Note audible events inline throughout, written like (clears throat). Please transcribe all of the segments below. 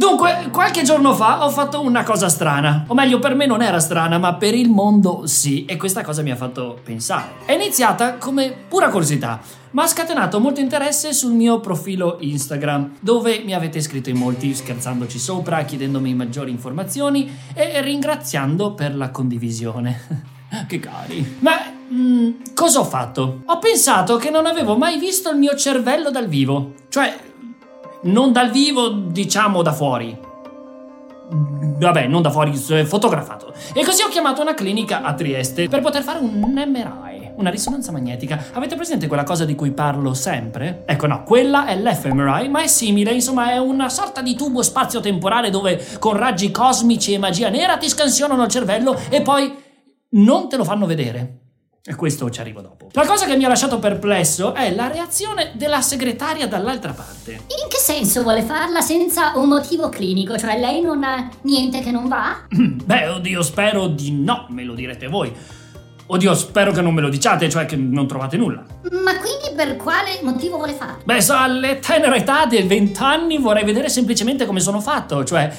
Dunque, qualche giorno fa ho fatto una cosa strana. O meglio, per me non era strana, ma per il mondo sì. E questa cosa mi ha fatto pensare. È iniziata come pura curiosità, ma ha scatenato molto interesse sul mio profilo Instagram, dove mi avete scritto in molti scherzandoci sopra, chiedendomi maggiori informazioni e ringraziando per la condivisione. (laughs) che cari. Ma mm, cosa ho fatto? Ho pensato che non avevo mai visto il mio cervello dal vivo. Cioè, non dal vivo, diciamo da fuori. Vabbè, non da fuori, fotografato. E così ho chiamato una clinica a Trieste per poter fare un MRI, una risonanza magnetica. Avete presente quella cosa di cui parlo sempre? Ecco, no, quella è l'fMRI, ma è simile, insomma, è una sorta di tubo spazio-temporale dove con raggi cosmici e magia nera ti scansionano il cervello e poi non te lo fanno vedere. E questo ci arrivo dopo. La cosa che mi ha lasciato perplesso è la reazione della segretaria dall'altra parte. In che senso vuole farla senza un motivo clinico? Cioè lei non ha niente che non va? (clears throat) Beh, oddio, spero di no, me lo direte voi. Oddio, spero che non me lo diciate, cioè che non trovate nulla. Ma quindi per quale motivo vuole farlo? Beh, so, alle tenera età dei vent'anni vorrei vedere semplicemente come sono fatto, cioè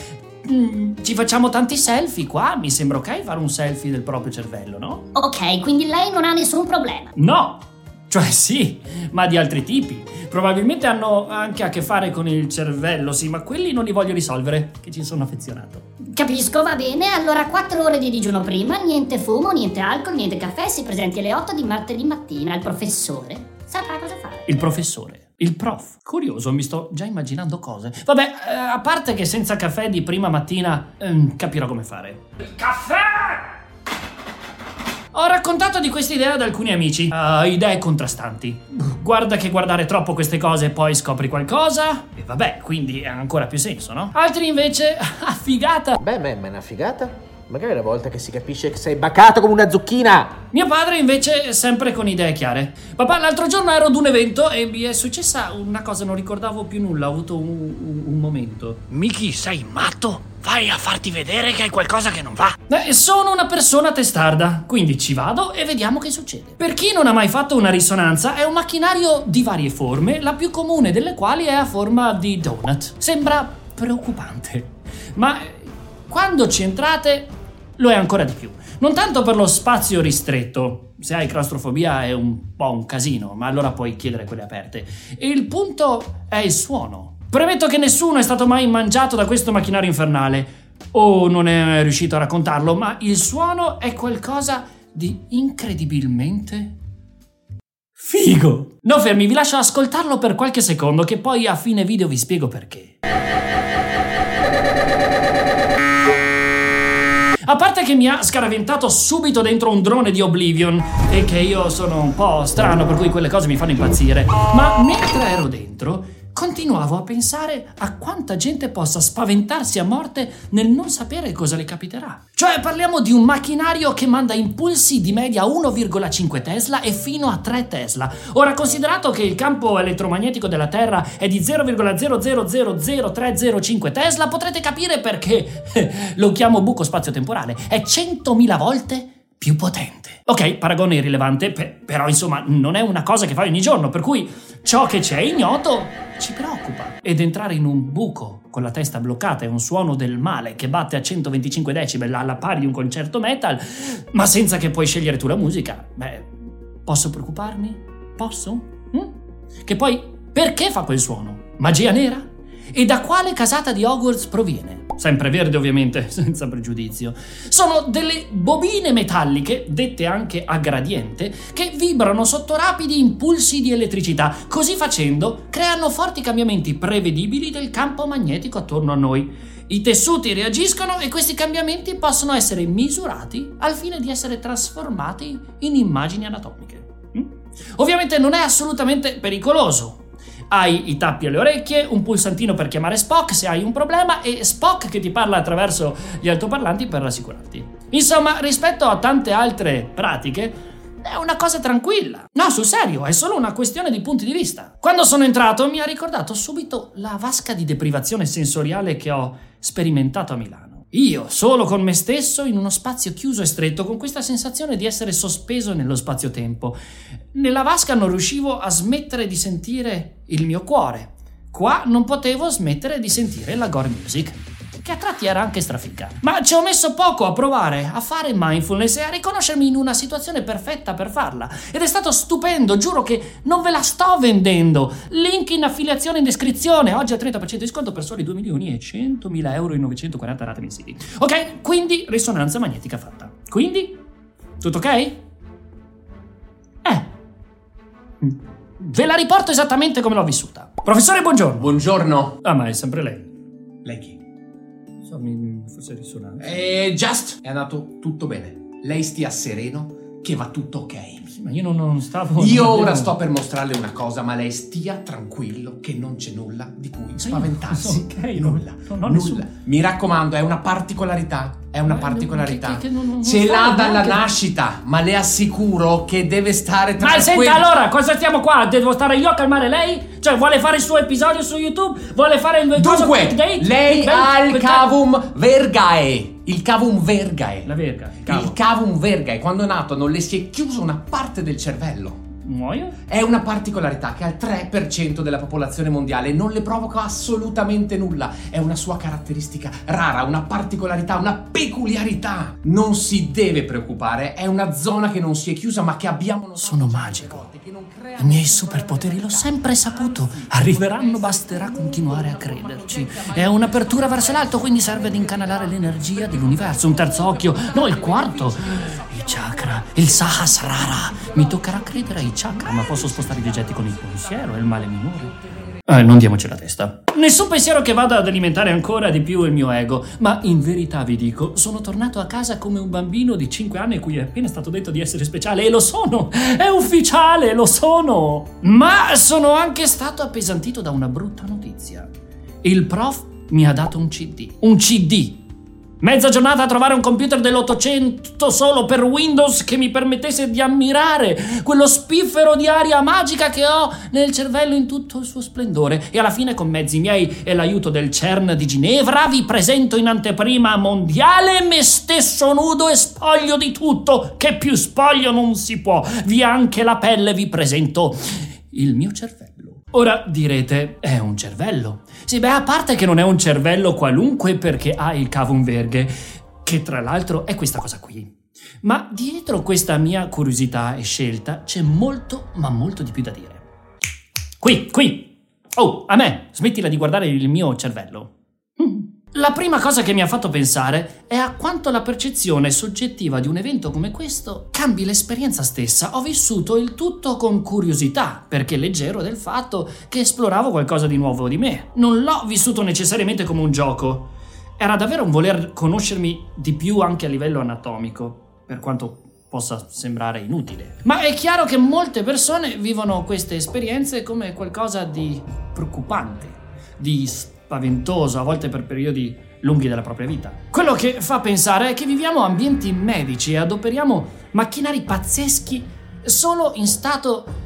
ci facciamo tanti selfie qua, mi sembra ok fare un selfie del proprio cervello, no? Ok, quindi lei non ha nessun problema. No! Cioè sì, ma di altri tipi. Probabilmente hanno anche a che fare con il cervello, sì, ma quelli non li voglio risolvere, che ci sono affezionato. Capisco, va bene. Allora 4 ore di digiuno prima, niente fumo, niente alcol, niente caffè, si presenti alle 8 di martedì mattina. Il professore saprà cosa fare. Il professore. Il prof. Curioso, mi sto già immaginando cose. Vabbè, eh, a parte che senza caffè di prima mattina ehm, capirò come fare. Il caffè! Ho raccontato di questa idea ad alcuni amici. Uh, idee contrastanti. Guarda che guardare troppo queste cose e poi scopri qualcosa. E vabbè, quindi ha ancora più senso, no? Altri invece. (laughs) Ah, figata! Beh, ma è una figata. Magari è la volta che si capisce che sei bacato come una zucchina. Mio padre invece è sempre con idee chiare. Papà, l'altro giorno ero ad un evento e mi è successa una cosa, non ricordavo più nulla, ho avuto un, un, un momento. Miki, sei matto? Vai a farti vedere che hai qualcosa che non va. Eh, sono una persona testarda, quindi ci vado e vediamo che succede. Per chi non ha mai fatto una risonanza, è un macchinario di varie forme, la più comune delle quali è a forma di donut. Sembra preoccupante, ma quando ci entrate lo è ancora di più. Non tanto per lo spazio ristretto, se hai claustrofobia è un po' un casino, ma allora puoi chiedere quelle aperte. Il punto è il suono. Premetto che nessuno è stato mai mangiato da questo macchinario infernale, o non è riuscito a raccontarlo, ma il suono è qualcosa di incredibilmente figo. No, fermi, vi lascio ascoltarlo per qualche secondo, che poi a fine video vi spiego perché. A parte che mi ha scaraventato subito dentro un drone di Oblivion e che io sono un po' strano per cui quelle cose mi fanno impazzire, ma mentre ero dentro continuavo a pensare a quanta gente possa spaventarsi a morte nel non sapere cosa le capiterà. Cioè parliamo di un macchinario che manda impulsi di media 1,5 Tesla e fino a 3 Tesla. Ora considerato che il campo elettromagnetico della Terra è di 0,0000305 Tesla, potrete capire perché (laughs) lo chiamo buco spazio-temporale. È 100.000 volte più potente. Ok, paragone irrilevante, pe- però insomma non è una cosa che fai ogni giorno, per cui ciò che c'è ignoto ci preoccupa. Ed entrare in un buco con la testa bloccata e un suono del male che batte a 125 decibel alla pari di un concerto metal, ma senza che puoi scegliere tu la musica, beh, posso preoccuparmi? Posso? Mm? Che poi, perché fa quel suono? Magia nera? E da quale casata di Hogwarts proviene? Sempre verde ovviamente, (laughs) senza pregiudizio. Sono delle bobine metalliche, dette anche a gradiente, che vibrano sotto rapidi impulsi di elettricità. Così facendo creano forti cambiamenti prevedibili del campo magnetico attorno a noi. I tessuti reagiscono e questi cambiamenti possono essere misurati al fine di essere trasformati in immagini anatomiche. Mm? Ovviamente non è assolutamente pericoloso. Hai i tappi alle orecchie, un pulsantino per chiamare Spock se hai un problema e Spock che ti parla attraverso gli altoparlanti per rassicurarti. Insomma, rispetto a tante altre pratiche, è una cosa tranquilla. No, sul serio, è solo una questione di punti di vista. Quando sono entrato mi ha ricordato subito la vasca di deprivazione sensoriale che ho sperimentato a Milano. Io, solo con me stesso, in uno spazio chiuso e stretto, con questa sensazione di essere sospeso nello spazio-tempo. Nella vasca non riuscivo a smettere di sentire il mio cuore. Qua non potevo smettere di sentire la gore music che a tratti era anche strafica. Ma ci ho messo poco a provare a fare mindfulness e a riconoscermi in una situazione perfetta per farla. Ed è stato stupendo, giuro che non ve la sto vendendo. Link in affiliazione in descrizione. Oggi a 30% di sconto per soli 2 milioni e 100 mila euro in 940 rate mensili. Ok, quindi risonanza magnetica fatta. Quindi, tutto ok? Eh. Ve la riporto esattamente come l'ho vissuta. Professore, buongiorno. Buongiorno. Ah, ma è sempre lei. Lei chi? So, mi forse risonanza. Eh, Just, è andato tutto bene. Lei stia sereno che va tutto ok. Sì, ma io non, non stavo. Io non ora sto per mostrarle una cosa, ma lei stia tranquillo che non c'è nulla di cui spaventarsi. ok, non- nulla. non ho nulla. nessun- Mi raccomando, è una particolarità. È una Ma io- particolarità. che- che non- non Ce l'ha dalla nascita, ma le assicuro che deve stare Ma tranquillo. senta, allora, cosa stiamo qua? Devo stare io a calmare lei? Cioè, vuole fare il suo episodio su YouTube? Vuole fare il cosa- Dunque, date? lei ha il cavum vergae. Il cavum vergae. La verga. Cavo. Il cavum vergae. Quando è nato non le si è chiuso una parte del cervello. Muoio? È una particolarità che al 3% della popolazione mondiale non le provoca assolutamente nulla. È una sua caratteristica rara, una particolarità, una peculiarità. Non si deve preoccupare, è una zona che non si è chiusa ma che abbiamo notato Sono magico. I miei superpoteri l'ho sempre saputo. Arriveranno, basterà continuare a crederci. È un'apertura verso l'alto, quindi serve ad incanalare l'energia dell'universo. Un terzo occhio, no, il quarto. I chakra, il Sahasrara. Mi toccherà credere ai chakra, ma posso spostare gli oggetti con il pensiero, è il male minore. Eh, non diamoci la testa. Nessun pensiero che vada ad alimentare ancora di più il mio ego, ma in verità vi dico, sono tornato a casa come un bambino di 5 anni cui è appena stato detto di essere speciale e lo sono! È ufficiale, lo sono! Ma sono anche stato appesantito da una brutta notizia. Il prof mi ha dato un CD. Un CD! Mezza giornata a trovare un computer dell'Ottocento solo per Windows che mi permettesse di ammirare quello spiffero di aria magica che ho nel cervello in tutto il suo splendore. E alla fine, con mezzi miei e l'aiuto del CERN di Ginevra, vi presento in anteprima mondiale me stesso nudo e spoglio di tutto, che più spoglio non si può. Via anche la pelle, vi presento il mio cervello. Ora direte, è un cervello. Sì, beh, a parte che non è un cervello qualunque perché ha il cavum verghe, che tra l'altro è questa cosa qui. Ma dietro questa mia curiosità e scelta c'è molto, ma molto di più da dire. Qui, qui! Oh, a me! Smettila di guardare il mio cervello. Mm. La prima cosa che mi ha fatto pensare è a quanto la percezione soggettiva di un evento come questo cambi l'esperienza stessa. Ho vissuto il tutto con curiosità, perché leggero del fatto che esploravo qualcosa di nuovo di me. Non l'ho vissuto necessariamente come un gioco. Era davvero un voler conoscermi di più anche a livello anatomico, per quanto possa sembrare inutile. Ma è chiaro che molte persone vivono queste esperienze come qualcosa di preoccupante, di spaventoso, a volte per periodi lunghi della propria vita. Quello che fa pensare è che viviamo ambienti medici e adoperiamo macchinari pazzeschi solo in stato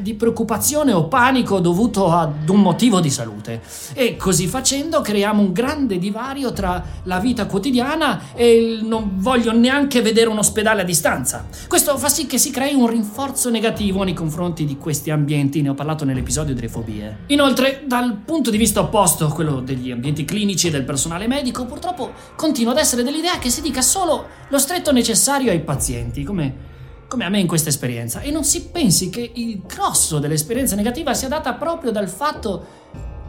di preoccupazione o panico dovuto ad un motivo di salute. E così facendo creiamo un grande divario tra la vita quotidiana e il non voglio neanche vedere un ospedale a distanza. Questo fa sì che si crei un rinforzo negativo nei confronti di questi ambienti, ne ho parlato nell'episodio delle fobie. Inoltre, dal punto di vista opposto, quello degli ambienti clinici e del personale medico, purtroppo continuo ad essere dell'idea che si dica solo lo stretto necessario ai pazienti, come come a me in questa esperienza, e non si pensi che il grosso dell'esperienza negativa sia data proprio dal fatto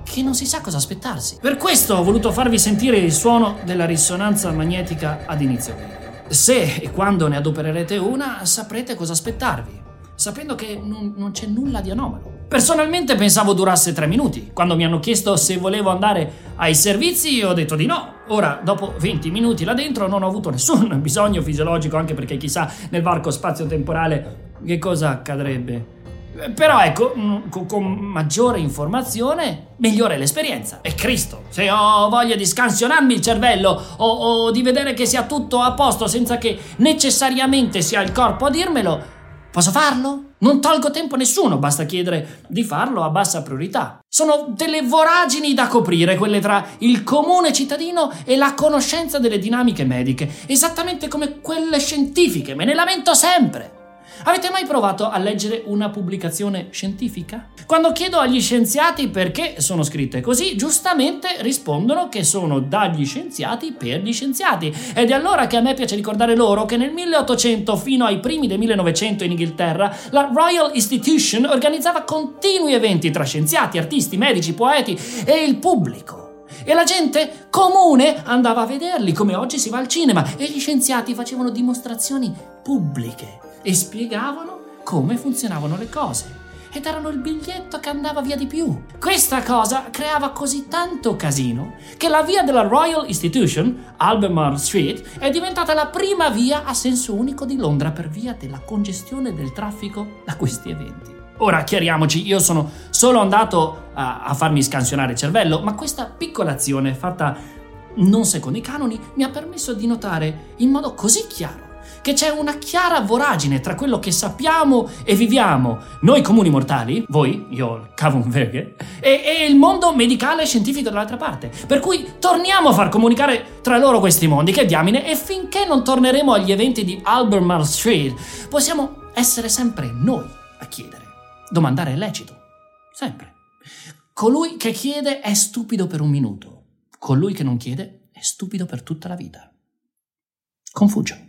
che non si sa cosa aspettarsi. Per questo ho voluto farvi sentire il suono della risonanza magnetica ad inizio video. Se e quando ne adopererete una, saprete cosa aspettarvi, sapendo che non, non c'è nulla di anomalo. Personalmente pensavo durasse tre minuti. Quando mi hanno chiesto se volevo andare ai servizi, ho detto di no. Ora, dopo 20 minuti là dentro, non ho avuto nessun (laughs) bisogno fisiologico, anche perché chissà nel varco spazio-temporale che cosa accadrebbe. Però ecco, mm, con maggiore informazione, migliore l'esperienza. E Cristo, se ho voglia di scansionarmi il cervello o, o di vedere che sia tutto a posto senza che necessariamente sia il corpo a dirmelo, posso farlo? Non tolgo tempo a nessuno, basta chiedere di farlo a bassa priorità. Sono delle voragini da coprire, quelle tra il comune cittadino e la conoscenza delle dinamiche mediche, esattamente come quelle scientifiche, me ne lamento sempre. Avete mai provato a leggere una pubblicazione scientifica? Quando chiedo agli scienziati perché sono scritte così, giustamente rispondono che sono dagli scienziati per gli scienziati. Ed è allora che a me piace ricordare loro che nel 1800 fino ai primi del 1900 in Inghilterra, la Royal Institution organizzava continui eventi tra scienziati, artisti, medici, poeti e il pubblico. E la gente comune andava a vederli, come oggi si va al cinema, e gli scienziati facevano dimostrazioni pubbliche e spiegavano come funzionavano le cose. Ed erano il biglietto che andava via di più. Questa cosa creava così tanto casino che la via della Royal Institution, Albemarle Street, è diventata la prima via a senso unico di Londra per via della congestione del traffico da questi eventi. Ora chiariamoci, io sono solo andato a, a farmi scansionare il cervello, ma questa piccola azione fatta non secondo i canoni mi ha permesso di notare in modo così chiaro che c'è una chiara voragine tra quello che sappiamo e viviamo, noi comuni mortali, voi, io il Kavunverge, e, e il mondo medicale e scientifico dall'altra parte. Per cui torniamo a far comunicare tra loro questi mondi, che diamine, e finché non torneremo agli eventi di Albemarle Street, possiamo essere sempre noi a chiedere. Domandare è lecito. Sempre. Colui che chiede è stupido per un minuto. Colui che non chiede è stupido per tutta la vita. Confugio.